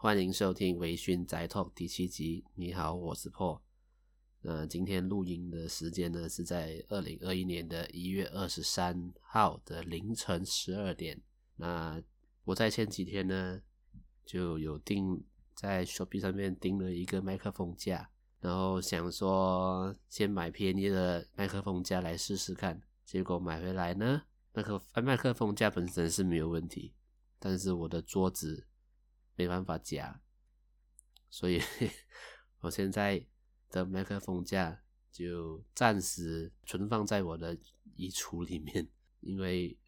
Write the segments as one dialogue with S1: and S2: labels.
S1: 欢迎收听《微醺宅 Talk》第七集。你好，我是 Paul。那今天录音的时间呢，是在二零二一年的一月二十三号的凌晨十二点。那我在前几天呢，就有订在 Shopee 上面订了一个麦克风架，然后想说先买便宜的麦克风架来试试看。结果买回来呢，那个麦克风架本身是没有问题，但是我的桌子没办法夹，所以我现在的麦克风架就暂时存放在我的衣橱里面，因为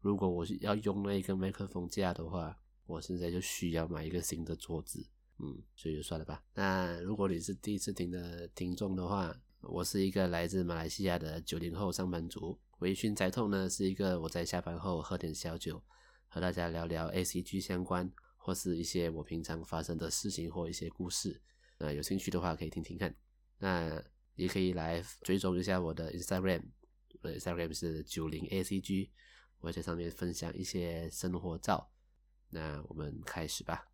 S1: 如果我要用那一个麦克风架的话，我现在就需要买一个新的桌子，嗯，所以就算了吧。那如果你是第一次听的听众的话，我是一个来自马来西亚的九零后上班族。微醺宅痛呢，是一个我在下班后喝点小酒，和大家聊聊 ACG 相关，或是一些我平常发生的事情或一些故事。呃有兴趣的话可以听听看。那也可以来追踪一下我的 Instagram，我的 Instagram 是九零 ACG，我会在上面分享一些生活照。那我们开始吧。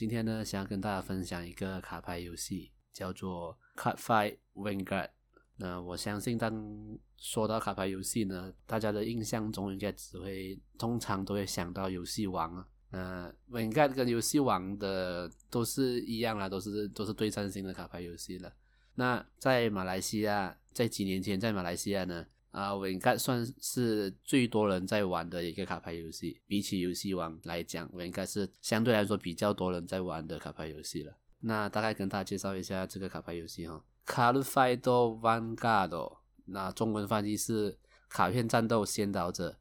S1: 今天呢，想要跟大家分享一个卡牌游戏，叫做 Cardfight Vanguard。那我相信，当说到卡牌游戏呢，大家的印象中应该只会通常都会想到游戏王啊。那 Vanguard 跟游戏王的都是一样啦，都是都是对战型的卡牌游戏了。那在马来西亚，在几年前，在马来西亚呢。啊我应该算是最多人在玩的一个卡牌游戏，比起游戏王来讲我应该是相对来说比较多人在玩的卡牌游戏了。那大概跟大家介绍一下这个卡牌游戏哈，Cardfight Vanguard，那中文翻译是卡片战斗先导者。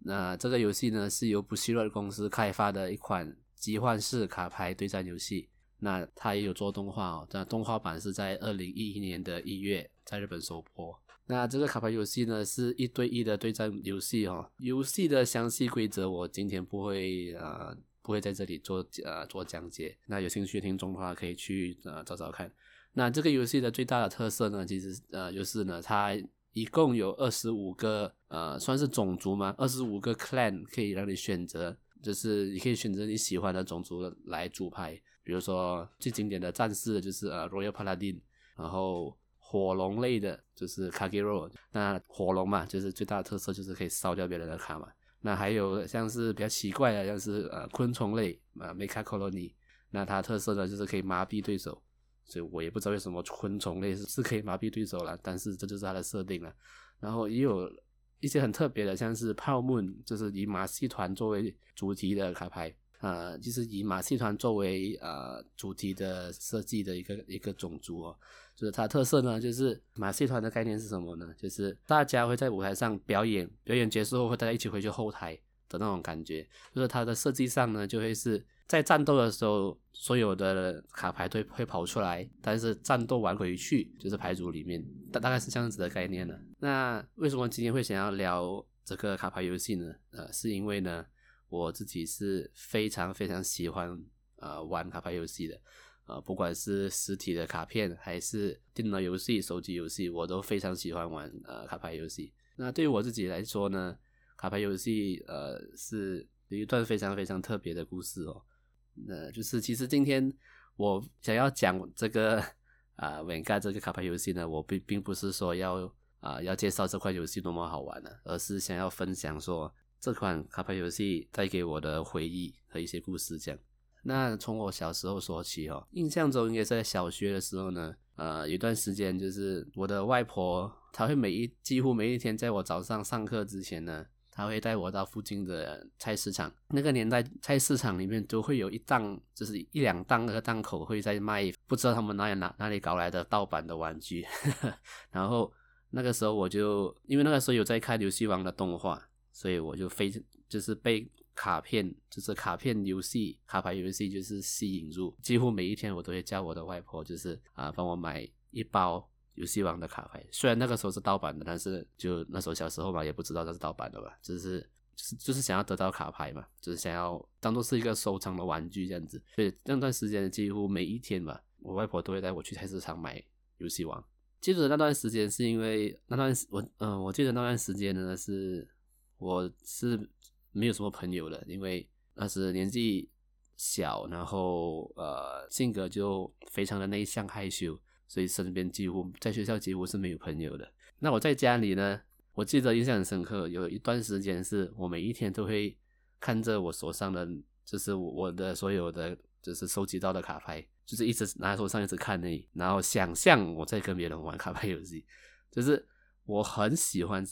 S1: 那这个游戏呢是由 Bushiroad 公司开发的一款集换式卡牌对战游戏。那它也有做动画哦，那动画版是在二零一一年的一月在日本首播。那这个卡牌游戏呢，是一对一的对战游戏哦。游戏的详细规则我今天不会呃不会在这里做呃做讲解。那有兴趣听众的话，可以去呃找找看。那这个游戏的最大的特色呢，其实呃就是呢，它一共有二十五个呃算是种族嘛，二十五个 clan 可以让你选择，就是你可以选择你喜欢的种族来组牌。比如说最经典的战士就是呃 Royal Paladin，然后。火龙类的，就是 Kagero，那火龙嘛，就是最大的特色就是可以烧掉别人的卡嘛。那还有像是比较奇怪的，像是呃昆虫类啊，Mecha Colony，那它特色呢就是可以麻痹对手。所以我也不知道为什么昆虫类是是可以麻痹对手了，但是这就是它的设定了。然后也有一些很特别的，像是泡沫就是以马戏团作为主题的卡牌。呃，就是以马戏团作为呃主题的设计的一个一个种族哦，就是它特色呢，就是马戏团的概念是什么呢？就是大家会在舞台上表演，表演结束后会大家一起回去后台的那种感觉。就是它的设计上呢，就会是在战斗的时候，所有的卡牌都会跑出来，但是战斗完回去就是牌组里面，大大概是这样子的概念呢。那为什么今天会想要聊这个卡牌游戏呢？呃，是因为呢。我自己是非常非常喜欢呃玩卡牌游戏的，呃不管是实体的卡片还是电脑游戏、手机游戏，我都非常喜欢玩呃卡牌游戏。那对于我自己来说呢，卡牌游戏呃是一段非常非常特别的故事哦。那就是其实今天我想要讲这个啊掩盖这个卡牌游戏呢，我并并不是说要啊、要介绍这款游戏多么好玩呢，而是想要分享说。这款卡牌游戏带给我的回忆和一些故事，这样。那从我小时候说起哦，印象中应该是在小学的时候呢，呃，有段时间就是我的外婆，她会每一几乎每一天在我早上上课之前呢，她会带我到附近的菜市场。那个年代菜市场里面都会有一档，就是一两档那个档口会在卖，不知道他们哪里哪哪里搞来的盗版的玩具。然后那个时候我就因为那个时候有在看游戏王的动画。所以我就非就是被卡片，就是卡片游戏、卡牌游戏就是吸引住，几乎每一天我都会叫我的外婆，就是啊帮我买一包游戏王的卡牌。虽然那个时候是盗版的，但是就那时候小时候嘛，也不知道它是盗版的吧，就是就是就是想要得到卡牌嘛，就是想要当做是一个收藏的玩具这样子。所以那段时间几乎每一天吧，我外婆都会带我去菜市场买游戏王。记得那段时间是因为那段我嗯、我记得那段时间呢是我是没有什么朋友的，因为那时年纪小，然后呃性格就非常的内向害羞，所以身边几乎在学校几乎是没有朋友的。那我在家里呢，我记得印象很深刻，有一段时间是我每一天都会看着我手上的，就是我的所有的就是收集到的卡牌。就是一直拿在手上一直看那，然后想象我在跟别人玩卡牌游戏，就是我很喜欢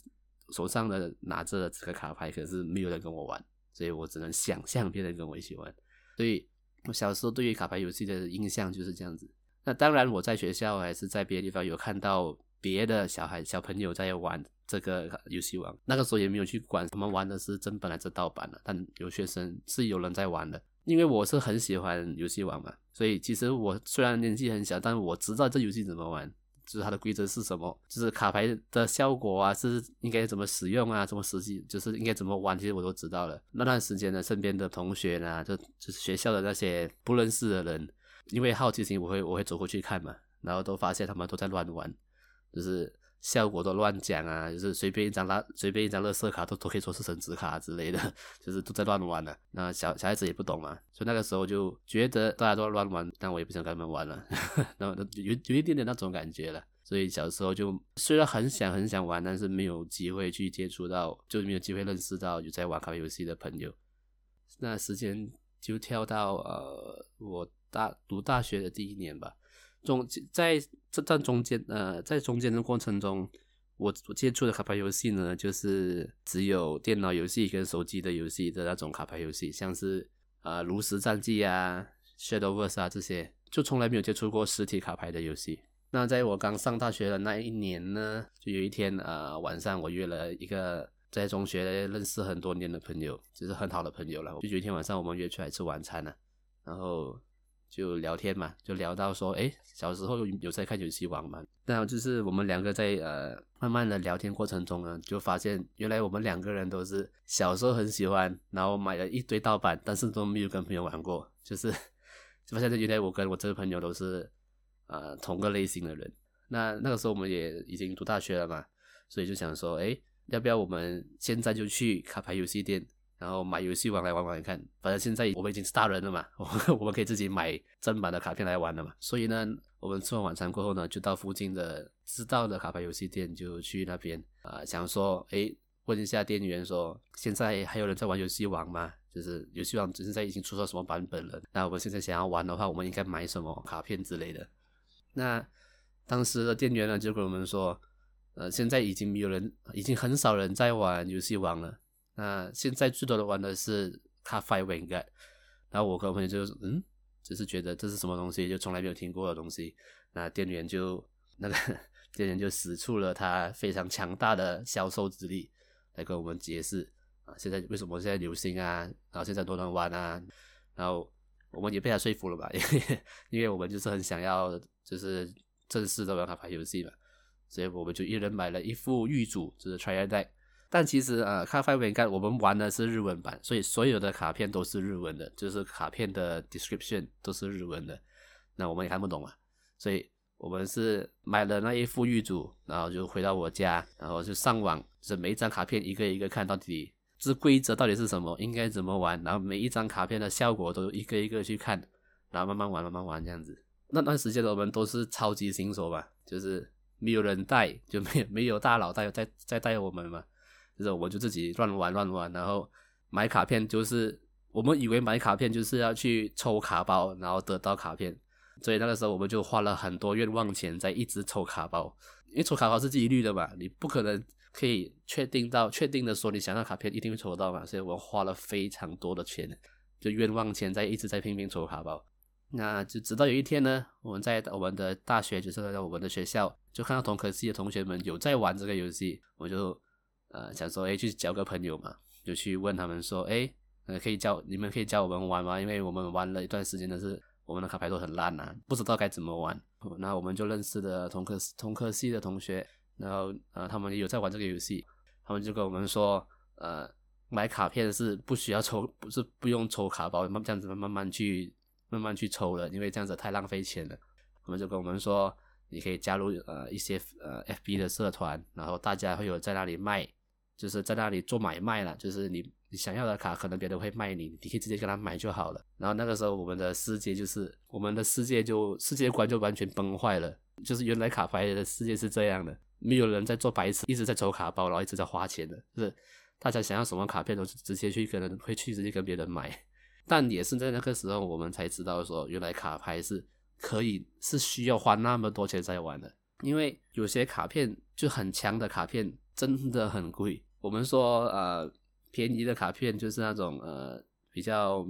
S1: 手上的拿着这个卡牌，可是没有人跟我玩，所以我只能想象别人跟我一起玩。所以我小时候对于卡牌游戏的印象就是这样子。那当然我在学校还是在别的地方有看到别的小孩小朋友在玩这个游戏王，那个时候也没有去管他们玩的是正版还是盗版的，但有学生是有人在玩的。因为我是很喜欢游戏王嘛，所以其实我虽然年纪很小，但我知道这游戏怎么玩，就是它的规则是什么，就是卡牌的效果啊，是应该怎么使用啊，怎么实际，就是应该怎么玩，其实我都知道了。那段时间呢，身边的同学呢，就就是学校的那些不认识的人，因为好奇心，我会我会走过去看嘛，然后都发现他们都在乱玩，就是。效果都乱讲啊，就是随便一张拉，随便一张乐色卡都都可以说是神职卡之类的，就是都在乱玩了。那小小孩子也不懂嘛，所以那个时候就觉得大家都在乱玩，但我也不想跟他们玩了，然后有有一点点那种感觉了。所以小时候就虽然很想很想玩，但是没有机会去接触到，就没有机会认识到有在玩卡牌游戏的朋友。那时间就跳到呃，我大读大学的第一年吧。中在这段中间，呃，在中间的过程中，我我接触的卡牌游戏呢，就是只有电脑游戏跟手机的游戏的那种卡牌游戏，像是呃炉石战记啊、Shadowverse 啊这些，就从来没有接触过实体卡牌的游戏。那在我刚上大学的那一年呢，就有一天呃晚上，我约了一个在中学认识很多年的朋友，就是很好的朋友了，就有一天晚上我们约出来吃晚餐了，然后。就聊天嘛，就聊到说，诶，小时候有在看游戏王嘛？那就是我们两个在呃慢慢的聊天过程中呢，就发现原来我们两个人都是小时候很喜欢，然后买了一堆盗版，但是都没有跟朋友玩过。就是就发现原来我跟我这个朋友都是呃同个类型的人。那那个时候我们也已经读大学了嘛，所以就想说，诶，要不要我们现在就去卡牌游戏店？然后买游戏王来玩玩看，反正现在我们已经是大人了嘛，我们我们可以自己买正版的卡片来玩了嘛。所以呢，我们吃完晚餐过后呢，就到附近的知道的卡牌游戏店，就去那边啊、想说，诶，问一下店员说，现在还有人在玩游戏王吗？就是游戏王现在已经出了什么版本了？那我们现在想要玩的话，我们应该买什么卡片之类的？那当时的店员呢，就跟我们说，呃，现在已经没有人，已经很少人在玩游戏王了。那现在最多的玩的是 Cardfight Vanguard，然后我跟我朋友就嗯，就是觉得这是什么东西，就从来没有听过的东西。那店员就那个店员就使出了他非常强大的销售之力来跟我们解释啊，现在为什么现在流行啊，然后现在多人玩啊，然后我们也被他说服了吧，因为因为我们就是很想要就是正式的玩卡牌游戏嘛，所以我们就一人买了一副玉组，就是 Triad die。但其实呃，Cardfight Vanguard 我们玩的是日文版，所以所有的卡片都是日文的，就是卡片的 description 都是日文的，那我们也看不懂啊。所以我们是买了那一副玉组，然后就回到我家，然后就上网，就是每一张卡片一个一个看到底，这规则到底是什么，应该怎么玩，然后每一张卡片的效果都一个一个去看，然后慢慢玩，慢慢玩这样子。那段时间的我们都是超级新手吧，就是没有人带，就没有没有大佬带在在带我们嘛。就是我就自己乱玩乱玩，然后买卡片，就是我们以为买卡片就是要去抽卡包，然后得到卡片，所以那个时候我们就花了很多冤枉钱在一直抽卡包，因为抽卡包是几率的嘛，你不可能可以确定到确定的说你想要卡片一定会抽到嘛，所以我花了非常多的钱，就冤枉钱在一直在拼命抽卡包，那就直到有一天呢，我们在我们的大学，就是在我们的学校，就看到同科系的同学们有在玩这个游戏，我就。呃，想说，哎，去交个朋友嘛，就去问他们说，哎，呃，可以教你们可以教我们玩吗？因为我们玩了一段时间的是，我们的卡牌都很烂呐，不知道该怎么玩。然后我们就认识的同科同科系的同学，然后呃，他们也有在玩这个游戏，他们就跟我们说，呃，买卡片是不需要抽，不是不用抽卡包，慢这样子慢慢去慢慢去抽了，因为这样子太浪费钱了。他们就跟我们说，你可以加入呃一些呃 FB 的社团，然后大家会有在那里卖，就是在那里做买卖了，就是你你想要的卡，可能别人会卖你，你可以直接跟他买就好了。然后那个时候我们的世界就是我们的世界就世界观就完全崩坏了，就是原来卡牌的世界是这样的，没有人在做白痴，一直在抽卡包，然后一直在花钱的，就是。大家想要什么卡片都是直接去跟人会去直接跟别人买，但也是在那个时候我们才知道说，原来卡牌是可以是需要花那么多钱才玩的，因为有些卡片就很强的卡片真的很贵。我们说呃便宜的卡片就是那种呃比较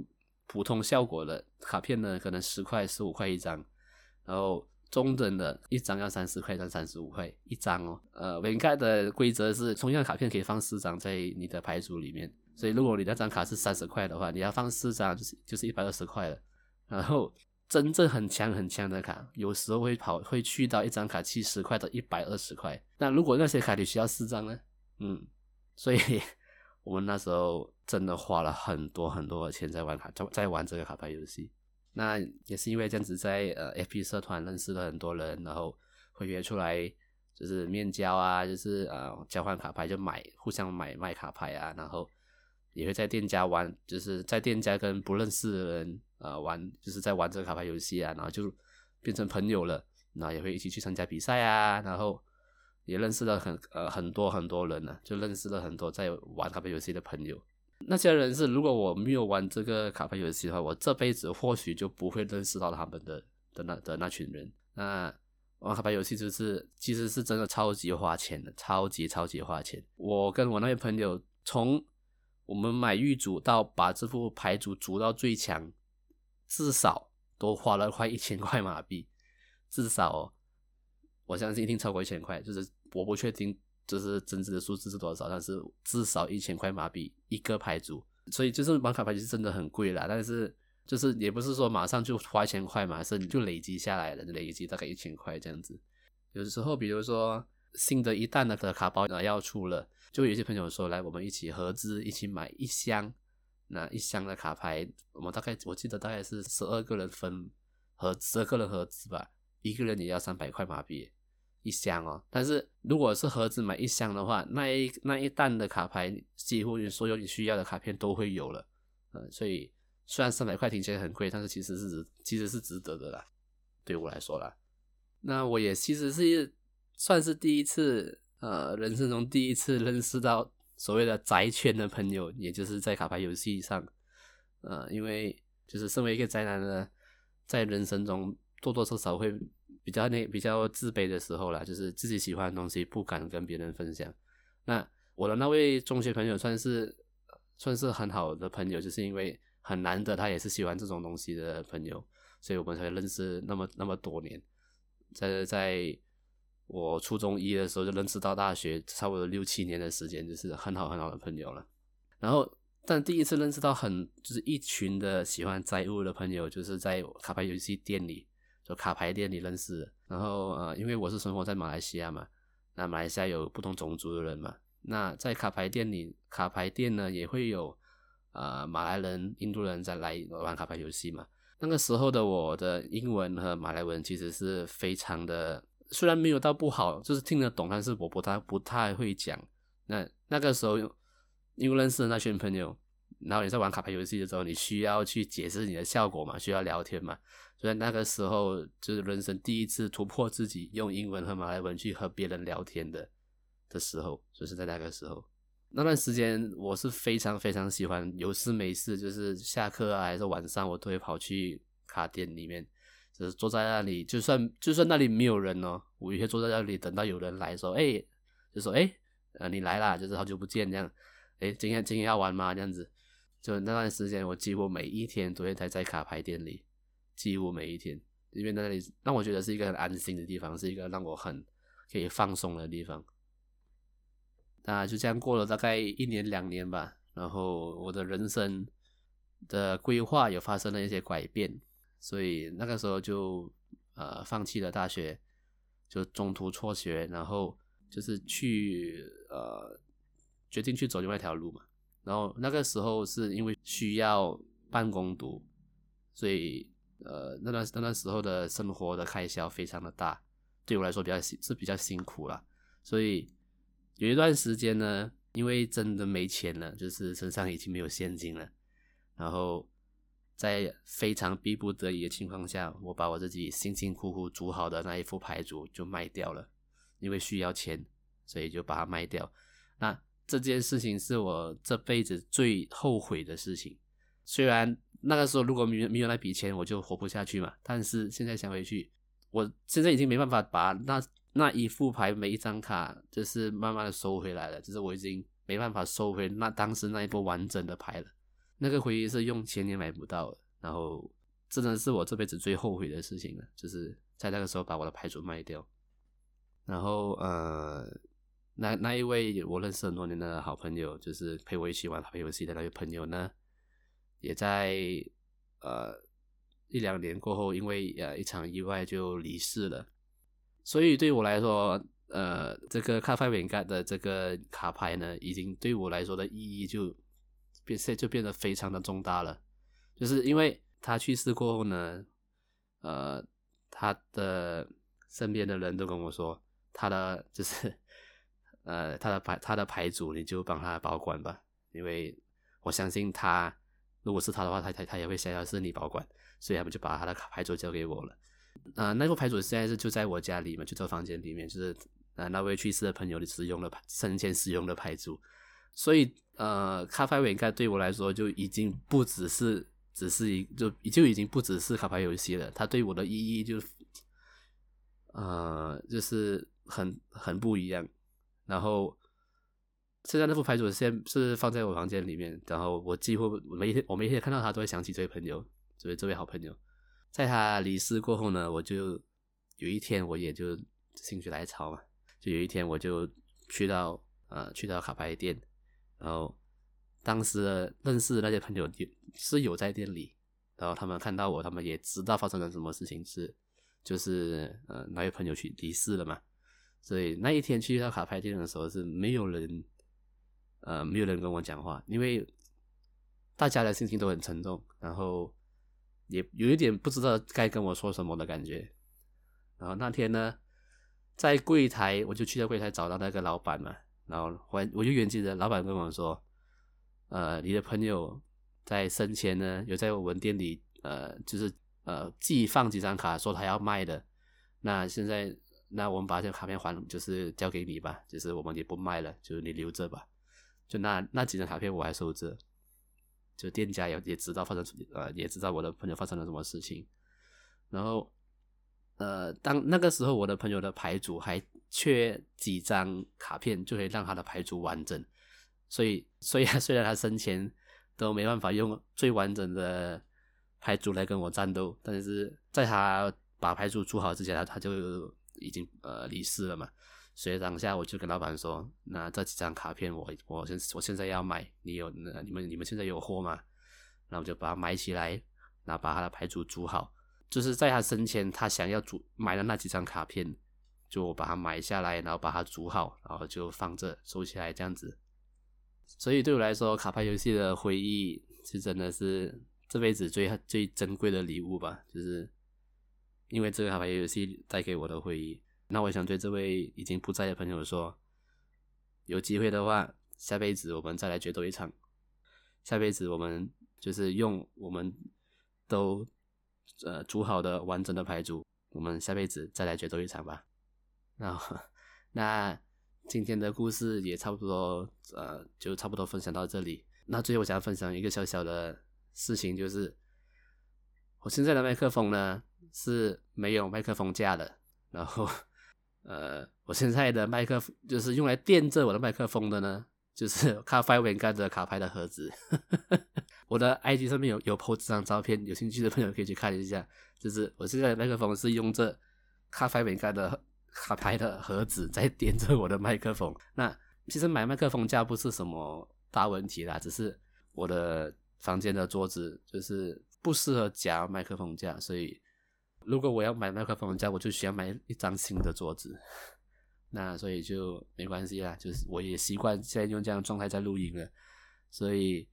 S1: 普通效果的卡片呢，可能十块十五块一张，然后。中等的一张要三十块到三十五块一张哦。呃，Vanguard 的规则是同样卡片可以放四张在你的牌组里面，所以如果你那张卡是三十块的话，你要放四张就是就是一百二十块了。然后真正很强很强的卡，有时候会跑会去到一张卡七十块到一百二十块。那如果那些卡你需要四张呢？嗯，所以 我们那时候真的花了很多很多的钱在玩卡，在在玩这个卡牌游戏。那也是因为这样子在呃 FP 社团认识了很多人，然后会约出来就是面交啊，就是呃交换卡牌就买互相买卖卡牌啊，然后也会在店家玩，就是在店家跟不认识的人呃玩，就是在玩这个卡牌游戏啊，然后就变成朋友了，然后也会一起去参加比赛啊，然后也认识了很呃很多很多人呢，就认识了很多在玩卡牌游戏的朋友。那些人是，如果我没有玩这个卡牌游戏的话，我这辈子或许就不会认识到他们的的那的那群人。那玩卡牌游戏就是其实是真的超级花钱的，超级超级花钱。我跟我那位朋友从我们买玉组到把这副牌组组到最强，至少都花了快一千块马币，至少哦，我相信一定超过一千块，就是我不确定。就是真实的数字是多少？但是至少一千块马币一个牌组，所以就是玩卡牌其实真的很贵啦。但是就是也不是说马上就花一千块嘛，是你就累积下来了，累积大概一千块这样子。有时候，比如说新的一弹的卡包要出了，就有些朋友说来，我们一起合资，一起买一箱，那一箱的卡牌，我们大概我记得大概是十二个人分合十二个人合资吧，一个人也要三百块马币。一箱哦，但是如果是盒子买一箱的话，那一那一弹的卡牌几乎你所有你需要的卡片都会有了，嗯，所以虽然三百块听起来很贵，但是其实是其实是值得的啦，对我来说啦。那我也其实是算是第一次，呃，人生中第一次认识到所谓的宅圈的朋友，也就是在卡牌游戏上，呃，因为就是身为一个宅男呢，在人生中多多少少会。比较那比较自卑的时候啦，就是自己喜欢的东西不敢跟别人分享。那我的那位中学朋友算是算是很好的朋友，就是因为很难得他也是喜欢这种东西的朋友，所以我们才认识那么那么多年。在在我初中一的时候就认识到大学，差不多六七年的时间，就是很好很好的朋友了。然后，但第一次认识到很就是一群的喜欢载物的朋友，就是在卡牌游戏店里。就卡牌店里认识，然后呃，因为我是生活在马来西亚嘛，那马来西亚有不同种族的人嘛，那在卡牌店里，卡牌店呢也会有呃马来人、印度人在来玩卡牌游戏嘛。那个时候的我的英文和马来文其实是非常的，虽然没有到不好，就是听得懂，但是我不太不太会讲。那那个时候因为认识的那群朋友，然后你在玩卡牌游戏的时候，你需要去解释你的效果嘛，需要聊天嘛。所以那个时候就是人生第一次突破自己，用英文和马来文去和别人聊天的的时候，就是在那个时候。那段时间我是非常非常喜欢，有事没事就是下课啊，还是晚上，我都会跑去卡店里面，就是坐在那里，就算就算那里没有人哦，我也会坐在那里等到有人来说，哎，就说哎，呃，你来啦，就是好久不见这样，哎，今天今天要玩吗？这样子，就那段时间我几乎每一天都会待在卡牌店里。几乎每一天，因为那里让我觉得是一个很安心的地方，是一个让我很可以放松的地方。那就这样过了大概一年两年吧，然后我的人生的规划有发生了一些改变，所以那个时候就呃放弃了大学，就中途辍学，然后就是去呃决定去走另外一条路嘛。然后那个时候是因为需要办工读，所以呃那段那段时候的生活的开销非常的大，对我来说比较是比较辛苦啦。所以有一段时间呢，因为真的没钱了，就是身上已经没有现金了，然后在非常逼不得已的情况下，我把我自己辛辛苦苦煮好的那一副牌组就卖掉了，因为需要钱，所以就把它卖掉。那这件事情是我这辈子最后悔的事情。虽然那个时候如果没有没有那笔钱，我就活不下去嘛。但是现在想回去，我现在已经没办法把那那一副牌每一张卡，就是慢慢的收回来了。就是我已经没办法收回那当时那一波完整的牌了。那个回忆是用钱也买不到的。然后真的是我这辈子最后悔的事情了，就是在那个时候把我的牌组卖掉。然后呃。那那一位我认识很多年的好朋友，就是陪我一起玩卡牌游戏的那位朋友呢，也在呃一两年过后，因为呃一场意外就离世了。所以对我来说，呃，这个卡牌饼干的这个卡牌呢，已经对我来说的意义就变现就变得非常的重大了。就是因为他去世过后呢，呃，他的身边的人都跟我说，他的就是。呃，他的牌，他的牌组，你就帮他保管吧，因为我相信他，如果是他的话，他他他也会想要是你保管，所以他们就把他的卡牌组交给我了。呃，那个牌组现在是就在我家里嘛，就在房间里面，就是呃那位去世的朋友的使用的生前使用的牌组，所以呃，卡牌应该对我来说就已经不只是只是一就就已经不只是卡牌游戏了，它对我的意义就呃就是很很不一样。然后现在那副牌组现在是放在我房间里面，然后我几乎每天我每一天看到他都会想起这位朋友，这位这位好朋友。在他离世过后呢，我就有一天我也就心血来潮嘛，就有一天我就去到呃去到卡牌店，然后当时认识的那些朋友是有在店里，然后他们看到我，他们也知道发生了什么事情，是就是呃那位朋友去离世了嘛。所以那一天去到卡牌店的时候是没有人，呃，没有人跟我讲话，因为大家的心情都很沉重，然后也有一点不知道该跟我说什么的感觉。然后那天呢，在柜台，我就去到柜台找到那个老板嘛，然后我我就远记得老板跟我说，呃，你的朋友在生前呢，有在我们店里，呃，就是呃寄放几张卡，说他要卖的，那现在。那我们把这个卡片还，就是交给你吧，就是我们也不卖了，就是你留着吧。就那那几张卡片我还收着，就店家也也知道发生呃也知道我的朋友发生了什么事情。然后呃，当那个时候我的朋友的牌组还缺几张卡片，就可以让他的牌组完整。所以虽然 虽然他生前都没办法用最完整的牌组来跟我战斗，但是在他把牌组组好之前，他他就。已经呃离世了嘛，所以当下我就跟老板说，那这几张卡片我我现我现在要买，你有那你们你们现在有货吗？然后就把它买起来，然后把他的牌组组好，就是在他生前他想要组买的那几张卡片，就把它买下来，然后把它组好，然后就放着收起来这样子。所以对我来说，卡牌游戏的回忆是真的是这辈子最最珍贵的礼物吧，就是。因为这个卡牌游戏带给我的回忆，那我想对这位已经不在的朋友说，有机会的话，下辈子我们再来决斗一场。下辈子我们就是用我们都呃组好的完整的牌组，我们下辈子再来决斗一场吧。那，那今天的故事也差不多，呃，就差不多分享到这里。那最后我想要分享一个小小的事情，就是我现在的麦克风呢。是没有麦克风架的，然后，呃，我现在的麦克就是用来垫着我的麦克风的呢，就是卡牌文干的卡牌的盒子。我的 IG 上面有有 po 这张照片，有兴趣的朋友可以去看一下。就是我现在的麦克风是用这卡牌文干的卡牌的盒子在垫着我的麦克风。那其实买麦克风架不是什么大问题啦，只是我的房间的桌子就是不适合夹麦克风架，所以。如果我要买麦克风架，我就需要买一张新的桌子，那所以就没关系啦，就是我也习惯现在用这样的状态在录音了。所以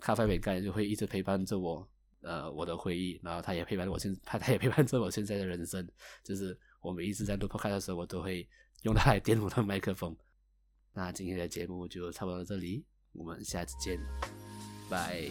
S1: 咖啡杯盖就会一直陪伴着我，呃，我的回忆，然后他也陪伴我现，他他也陪伴着我现在的人生。就是我每一次在录 podcast 的时候，我都会用它来垫我的麦克风。那今天的节目就差不多到这里，我们下次见，拜。